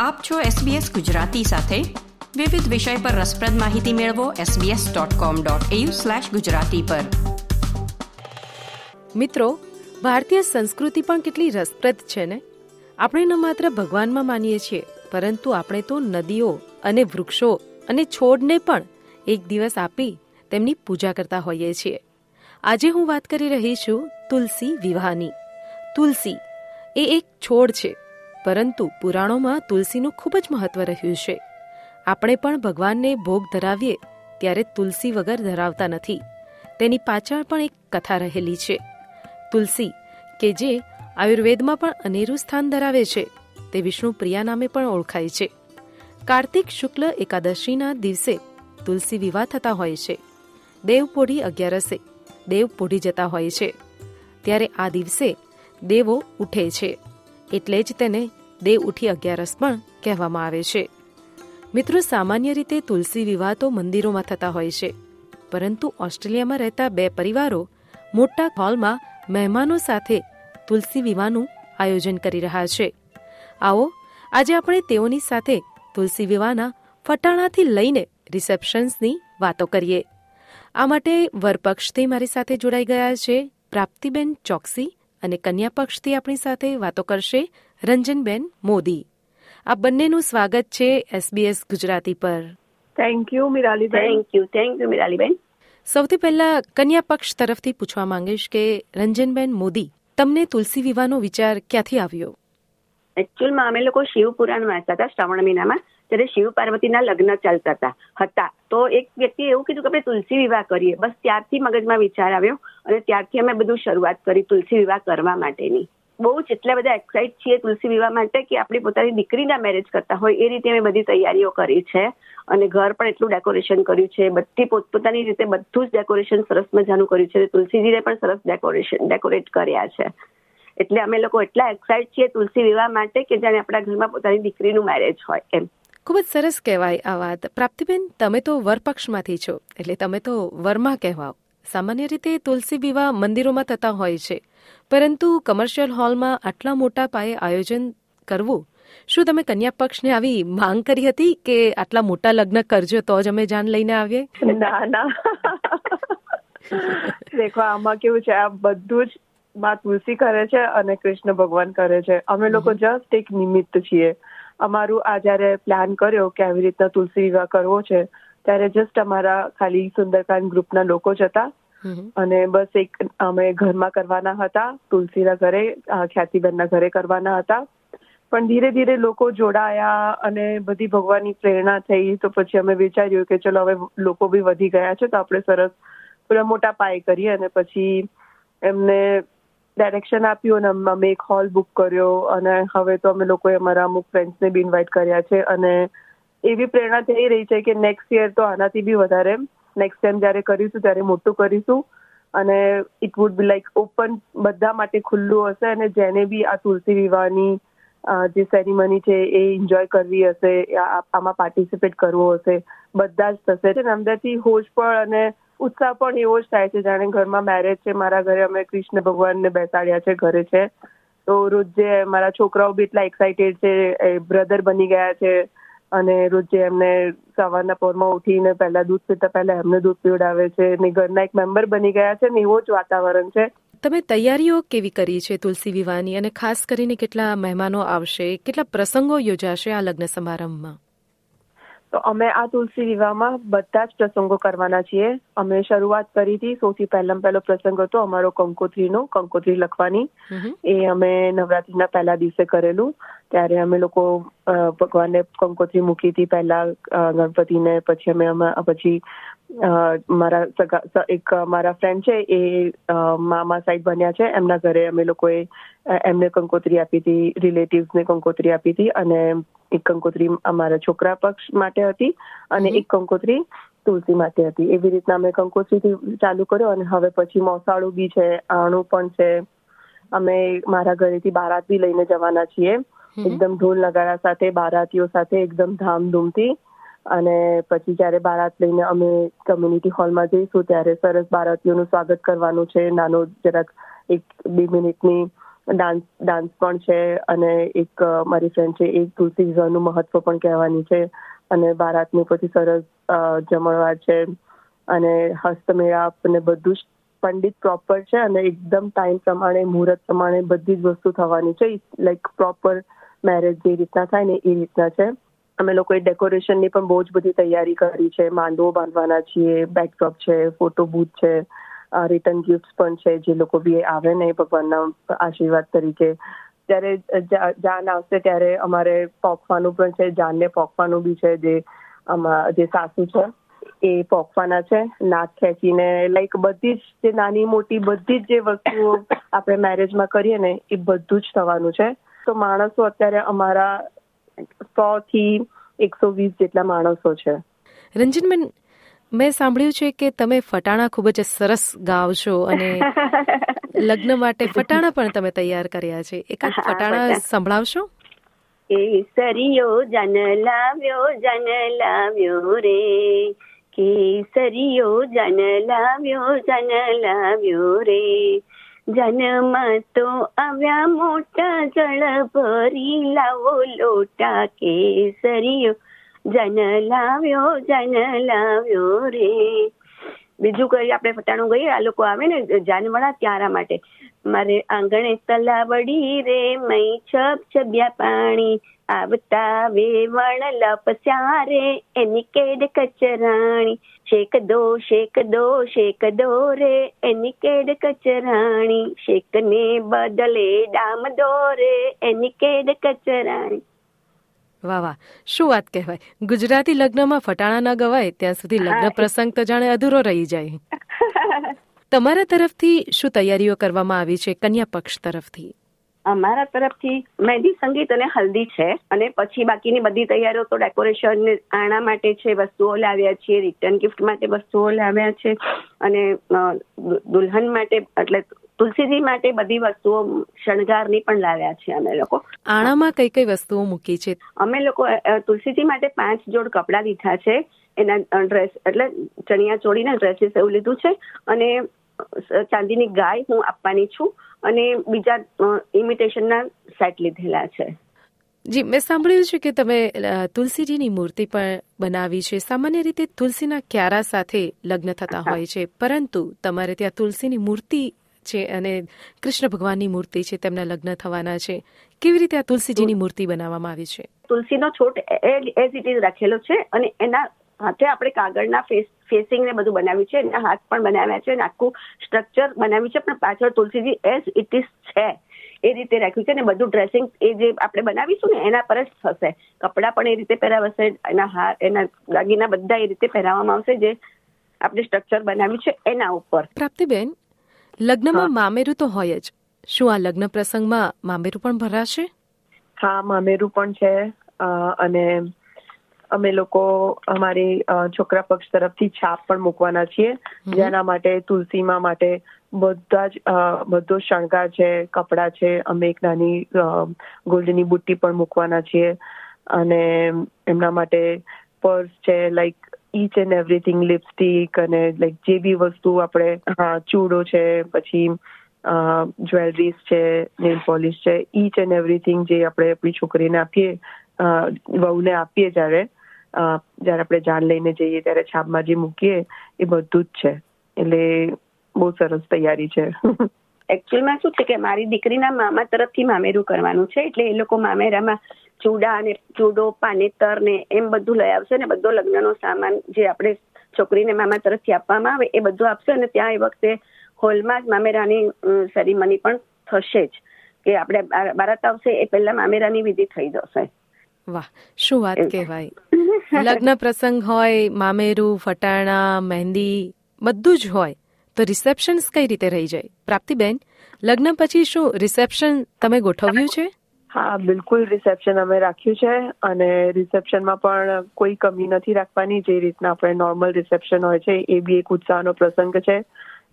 આપ છો SBS ગુજરાતી સાથે. વિવિધ વિષય પર રસપ્રદ માહિતી મેળવો sbs.com.au/gujarati પર. મિત્રો, ભારતીય સંસ્કૃતિ પણ કેટલી રસપ્રદ છે ને? આપણે ન માત્ર ભગવાનમાં માનીએ છીએ, પરંતુ આપણે તો નદીઓ અને વૃક્ષો અને છોડને પણ એક દિવસ આપી તેમની પૂજા કરતા હોઈએ છીએ. આજે હું વાત કરી રહી છું તુલસી વિવાહની. તુલસી એ એક છોડ છે. પરંતુ પુરાણોમાં તુલસીનું ખૂબ જ મહત્વ રહ્યું છે. આપણે પણ ભગવાનને ભોગ ધરાવીએ ત્યારે તુલસી વગર ધરાવતા નથી. તેની પાછળ પણ એક કથા રહેલી છે. તુલસી, કે જે આયુર્વેદમાં પણ અનેરું સ્થાન ધરાવે છે, તે વિષ્ણુ પ્રિયા નામે પણ ઓળખાય છે. કાર્તિક શુક્લ એકાદશીના દિવસે તુલસી વિવાહ થતા હોય છે. દેવપોઢી અગિયારસે દેવ પોઢી જતા હોય છે. ત્યારે આ દિવસે દેવો ઉઠે છે. એટલે જ તેને દેવ ઉઠી અગિયારસ પણ કહેવામાં આવે છે. મિત્રો, સામાન્ય રીતે તુલસી વિવાહ તો મંદિરોમાં થતા હોય છે, પરંતુ ઓસ્ટ્રેલિયામાં રહેતા બે પરિવારો મોટા હોલમાં મહેમાનો સાથે તુલસી વિવાહનું આયોજન કરી રહ્યા છે. આવો, આજે આપણે તેઓની સાથે તુલસી વિવાહના ફટાણાથી લઈને રિસેપ્શન્સની વાતો કરીએ. આ માટે વરપક્ષથી મારી સાથે જોડાઈ ગયા છે પ્રાપ્તિબેન ચોકસી અને કન્યા પક્ષથી આપણી સાથે વાતો કરશે રંજનબેન મોદી. આ બંનેનું સ્વાગત છે એસબીએસ ગુજરાતી પર. Thank you મિરાલીબેન. Thank you thank you મિરાલીબેન. સૌથી પહેલા કન્યા પક્ષ તરફથી પૂછવા માંગીશ કે રંજનબેન મોદી તમને તુલસી વિવાહનો વિચાર ક્યાંથી આવ્યો? એકચ્યુઅલમાં અમે લોકો શિવ પુરાણ વાંચતા હતા શ્રાવણ મહિનામાં ત્યારે શિવ પાર્વતીના લગ્ન ચાલતા હતા. હતા. તો એક વ્યક્તિએ એવું કીધું કે આપણે તુલસી વિવાહ કરીએ. બસ ત્યારથી મગજમાં વિચાર આવ્યો અને ત્યારથી અમે બધું શરૂઆત કરી તુલસી વિવાહ કરવા માટેની. બહુ જ એટલા બધા એક્સાઇટ છીએ તુલસી વિવાહ માટે કે આપણી પોતાની દીકરીના મેરેજ કરતા હોય એ રીતે અમે બધી તૈયારીઓ કરી છે. અને ઘર પણ એટલું ડેકોરેશન કર્યું છે. બધી પોતપોતાની રીતે બધું જ ડેકોરેશન સરસ મજાનું કર્યું છે. તુલસીજીને પણ સરસ ડેકોરેશન ડેકોરેટ કર્યા છે. એટલે અમે લોકો એટલા એક્સાઇટ છીએ તુલસી વિવાહ માટે કે જાણે આપણા ઘરમાં પોતાની દીકરીનું મેરેજ હોય એમ. ખૂબ જ સરસ કહેવાય આ વાત. પ્રાપ્તિબેન, તમે તો વરપક્ષમાંથી છો. એટલે તમે તો વરમાં કહેવાઓ. સામાન્ય રીતે તુલસી વિવાહ મંદિરોમાં થતા હોય છે. પરંતુ કમર્શિયલ હોલમાં આટલા મોટા પાયે આયોજન કરવું શું તમે કન્યા પક્ષને આવી માંગ કરી હતી કે આટલા મોટા લગ્ન કરજો તો જ અમે જાન લઈને આવીએ? ના ના. દેખો આમાં કેવું છે આ બધું જ માં તુલસી કરે છે અને કૃષ્ણ ભગવાન કરે છે. અમે લોકો જસ્ટ એક નિમિત્ત છીએ. અમારું આ જયારે પ્લાન કર્યો કે આવી રીતના તુલસી વિવાહ કરવો છે ત્યારે જસ્ટ અમારા ખાલી સુંદરકાંડ ગ્રુપના લોકો જ હતા. અને બસ એક અમે ઘરમાં કરવાના હતા. તુલસીના ઘરે ખ્યાતિબેનના ઘરે કરવાના હતા. પણ ધીરે ધીરે લોકો જોડાયા અને બધી ભગવાનની પ્રેરણા થઈ. તો પછી અમે વિચાર્યું કે ચલો હવે લોકો બી વધી ગયા છે તો આપણે સરસ પૂરા મોટા પાયે કરીએ. અને પછી એમને ડાયરેક્શન આપ્યું અને અમે એક હોલ બુક કર્યો. અને હવે તો અમે લોકોએ અમારા અમુક ફ્રેન્ડ્સને બી ઇન્વાઇટ કર્યા છે. અને એવી પ્રેરણા થઈ રહી છે કે નેક્સ્ટ યર તો આનાથી બી વધારે. નેક્સ્ટ ટાઈમ જ્યારે કરીશું, ત્યારે મોટું કરીશું. અને it would be like open બધા માટે ખુલ્લું હશે અને જેને બી આ તુલસી વિવાહની જે સેરેમની છે એ એન્જોય કરવી હશે આમાં પાર્ટિસિપેટ કરવું હશે, બધા જ થશે. અંદરથી હોશ પણ અને ઉત્સાહ પણ એવો જ થાય છે. જાણે ઘરમાં મેરેજ છે, મારા ઘરે અમે કૃષ્ણ ભગવાનને બેસાડ્યા છે ઘરે છે. તો રોજ જે મારા છોકરાઓ બી એટલા એક્સાઇટેડ છે બ્રધર બની ગયા છે. અને રોજે એમને સવારના પોરમાં ઉઠીને પહેલા દૂધ પીતા, પહેલા એમને દૂધ પીવડાવે છે. ને ઘરના એક મેમ્બર બની ગયા છે ને એવો જ વાતાવરણ છે. તમે તૈયારીઓ કેવી કરી છે તુલસી વિવાહની? અને ખાસ કરીને કેટલા મહેમાનો આવશે? કેટલા પ્રસંગો યોજાશે આ લગ્ન સમારંભમાં? તો અમે આ તુલસી વિવાહમાં બધા જ પ્રસંગો કરવાના છીએ. અમે શરૂઆત કરી હતી સૌથી પહેલા પહેલો પ્રસંગ હતો અમારો કંકોત્રીનો કંકોત્રી લખવાની. એ અમે નવરાત્રીના પહેલા દિવસે કરેલું. ત્યારે અમે લોકો ભગવાનને કંકોત્રી મૂકી હતી પહેલા ગણપતિને પછી અમે પછી મારા સગા એક મારા ફ્રેન્ડ છે એ મામા સાઈડ બન્યા છે. એમના ઘરે અમે લોકોએ એમને કંકોત્રી આપી હતી રિલેટિવ્સને કંકોત્રી આપી હતી અને એક કંકોત્રી અમારા છોકરા પક્ષ માટે હતી અને એક કંકોત્રી તુલસી માટે હતી. એવી રીતના અમે કંકોત્રીથી ચાલુ કર્યો અને હવે પછી મોસાળું બી છે આણું પણ છે. અમે મારા ઘરેથી બારાત બી લઈને જવાના છીએ. એકદમ ઢોલ નગારા સાથે બારાતીઓ સાથે એકદમ ધામધૂમથી અને પછી જ્યારે બારાત લઈને અમે કમ્યુનિટી હોલમાં જઈશું, ત્યારે સરસ બારાતીઓનું સ્વાગત કરવાનું છે. નાનો જરાક એક, બે મિનિટની ડાન્સ ડાન્સ પણ છે અને એક મારી ફ્રેન્ડ છે, એક તુલસી વિવાહનું મહત્વ પણ કહેવાની છે. અને બારાતની પછી સરસ જમણવાર છે અને હસ્તમેળાપ ને બધું જ પંડિત પ્રોપર છે અને એકદમ ટાઈમ પ્રમાણે, મુહૂર્ત પ્રમાણે બધી જ વસ્તુ થવાની છે. લાઈક પ્રોપર મેરેજ જે રીતના થાય ને એ રીતના છે. અમે લોકોએ ડેકોરેશનની પણ બહુ જ બધી તૈયારી કરી છે. માંડવો બાંધવાના છીએ બેકડ્રોપ છે ફોટો બૂથ છે રિટર્ન ગિફ્ટ પણ છે જે લોકો બી આવે ને ભગવાનના આશીર્વાદ તરીકે. ત્યારે જાન આવશે ત્યારે અમારે પોખવાનું પણ છે, જાનને પોખવાનું બી છે જે જે સાસુ છે, એ પોખવાના છે. નાક ખેંચીને લાઈક બધી જ જે નાની મોટી બધી જ જે વસ્તુઓ આપણે મેરેજમાં કરીએ ને એ બધું જ થવાનું છે. તો માણસો અત્યારે અમારા સો થી એકસો વીસ જેટલા માણસો છે. રંજનબેન મેં સાંભળ્યું છે કે તમે ફટાણા ખૂબ જ સરસ ગાવ છો અને લગ્ન માટે ફટાણા પણ તમે તૈયાર કર્યા છે. એકાદ ફટાણા સંભળાવશો? કેસરિયો જન લાવ્યો જન લાવ્યો રે. કેસરિયો જન લાવ્યો જન લાવ્યો રે. જનમાં તો આવ્યા મોટા જળ ભરી લાવો લોટા કેસરિયો જન લાવ્યો જન લાવ્યો રે બીજું કઈ આપણે ફટાણું ગઈએ, આ લોકો આવે ને જાનવાળા ત્યારા માટે. મારે આંગણે તલાવડી રે મઈ છબ છબ્યા પાણી, આવતા વેવણ લપસ્યા રે, એની કેડ કચરાણી. શેક દો શેક દો શેક દો રે, એની કેડ કચરાણી. શેક ને બદલે ડામ દો રે, એની કેડ કચરાણી. વાહ વાહ. શું વાત કહેવાય? ગુજરાતી લગ્નમાં ફટાણા ન ગવાય ત્યાં સુધી લગ્ન પ્રસંગ તો જાણે અધૂરો રહી જાય. તમારા તરફથી શું તૈયારીઓ કરવામાં આવી છે કન્યા પક્ષ તરફથી? અમારા તરફથી મહેંદી સંગીત અને હલ્દી છે અને પછી બાકીની બધી તૈયારીઓ તો ડેકોરેશન આણા માટે છે વસ્તુઓ લાવ્યા છીએ રિટર્ન ગિફ્ટ માટે વસ્તુઓ લાવ્યા છે અને દુલ્હન માટે એટલે તુલસીજી માટે બધી વસ્તુઓ શણગારની પણ લાવ્યા છે અમે લોકો. આણામાં કઈ કઈ વસ્તુઓ મૂકી છે? અમે લોકો તુલસીજી માટે પાંચ જોડ કપડા લીધા છે. એના ડ્રેસ એટલે ચણિયા ચોળીના ડ્રેસીસ એવું લીધું છે અને ચાંદીની ગાય હું આપવાની છું અને બીજા ઇમિટેશનના સેટ લીધેલા છે. જી મેં સાંભળ્યું છે કે તમે તુલસીજીની મૂર્તિ પણ બનાવી છે. સામાન્ય રીતે તુલસીના ક્યારા સાથે લગ્ન થતા હોય છે પરંતુ તમારે ત્યાં તુલસીની મૂર્તિ છે અને કૃષ્ણ ભગવાનની મૂર્તિ છે તેમના લગ્ન થવાના છે. કેવી રીતે આ તુલસીજીની મૂર્તિ બનાવવામાં આવી છે? તુલસીનો છોડ એઝ ઇટ ઇઝ રાખેલો છે અને એના હાથે આપણે કાગળના ફેસ ફેસિંગ ને બધું બનાવ્યું છે એના હાથ પણ બનાવ્યા છે અને આખું સ્ટ્રક્ચર બનાવ્યું છે પણ પાછળ તુલસીજી એઝ ઇટ ઇઝ છે એ રીતે રાખ્યું છે ને બધું ડ્રેસિંગ એ જે આપણે બનાવીશું ને એના પર જ થશે. કપડાં પણ એ રીતે પહેરાવશે એના હાર એના દાગીના બધા એ રીતે પહેરાવવામાં આવશે જે આપણે સ્ટ્રક્ચર બનાવ્યું છે એના ઉપર. પ્રાપ્તિબેન લગ્નમાં મામેરું તો હોય જ. શું આ લગ્ન પ્રસંગમાં મામેરું પણ ભરાશે? હા મામેરું પણ છે અને અમે લોકો અમારી છોકરા પક્ષ તરફથી છાપ પણ મૂકવાના છીએ. જેના માટે તુલસીમાં માટે બધા જ બધો શણગાર છે કપડા છે અમે એક નાની ગોલ્ડની બુટ્ટી પણ મૂકવાના છીએ. અને એમના માટે પર્સ છે like each and everything lipstick અને લાઈક જે બી વસ્તુ આપણે હા ચૂડો છે પછી જ્વેલરીઝ છે નેલ પોલિશ છે ઈચ એન્ડ એવરીથિંગ જે આપણે આપણી છોકરીને આપીએ વહુને આપીએ જ્યારે જ્યારે આપણે જાન લઈને જઈએ ત્યારે છાપમાં જે મૂકીએ, એ બધું જ છે. એટલે બહુ સરસ તૈયારી છે. એકચ્યુઅલમાં શું છે કે મારી દીકરીના મામા તરફથી મામેરું કરવાનું છે, એટલે એ લોકો મામેરામાં ચૂડા અને ચૂડો, પાનેતર ને એમ બધું લઈ આવશે ને બધો લગ્નનો સામાન જે આપણે છોકરીને મામા તરફથી આપવામાં આવે, એ બધું આપશે અને ત્યાં એ વખતે હોલમાં જ મામેરાની સેરેમની પણ થશે જ. કે આપણે બારાત આવશે એ પહેલા મામેરાની વિધિ થઈ જશે. વાહ શું વાત કહેવાય? લગ્ન પ્રસંગ હોય મામેરું ફટાણા મહેંદી બધું જ હોય તો રિસેપ્શન્સ કઈ રીતે રહી જાય? પ્રાપ્તિબેન લગ્ન પછી શું રિસેપ્શન તમે ગોઠવ્યું છે? હા બિલકુલ રિસેપ્શન અમે રાખ્યું છે અને રિસેપ્શનમાં પણ કોઈ કમી નથી રાખવાની. જે રીતના આપણે નોર્મલ રિસેપ્શન હોય છે એ બી એક ઉત્સાહનો પ્રસંગ છે.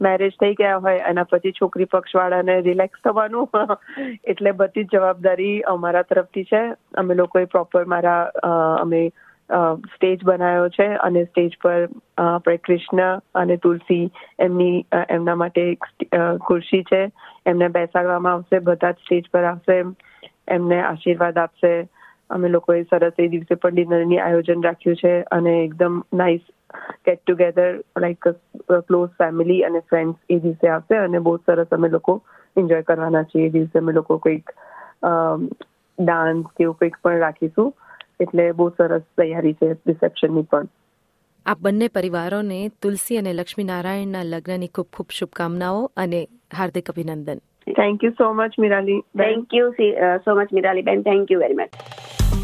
મેરેજ થઈ ગયા હોય, એના પછી છોકરી પક્ષવાળાને રિલેક્સ થવાનું. એટલે બધી જ જવાબદારી અમારા તરફથી છે. અમે લોકોએ પ્રોપર મારા અમે સ્ટેજ બનાવ્યો છે અને સ્ટેજ પર આપણે કૃષ્ણ અને તુલસી એમની એમના માટે એક ખુરશી છે. એમને બેસાડવામાં આવશે, બધા જ સ્ટેજ પર આવશે, એમને આશીર્વાદ આપશે. અમે લોકોએ સરસ એ દિવસે પણ ડિનરની આયોજન રાખ્યું છે અને એકદમ nice get together like close family અને ફ્રેન્ડ્સ એ દિવસે આવશે અને બહુ સરસ અમે લોકો એન્જોય કરવાના છીએ એ દિવસે અમે લોકો કંઈક ડાન્સ કે એવું કંઈક પણ રાખીશું એટલે બહુ સરસ તૈયારી છે રિસેપ્શનની પણ આ બંને પરિવારોને તુલસી અને લક્ષ્મીનારાયણના લગ્નની ખૂબ ખૂબ શુભકામનાઓ અને હાર્દિક અભિનંદન thank you so much Mirali thank you so much Mirali ben thank you very much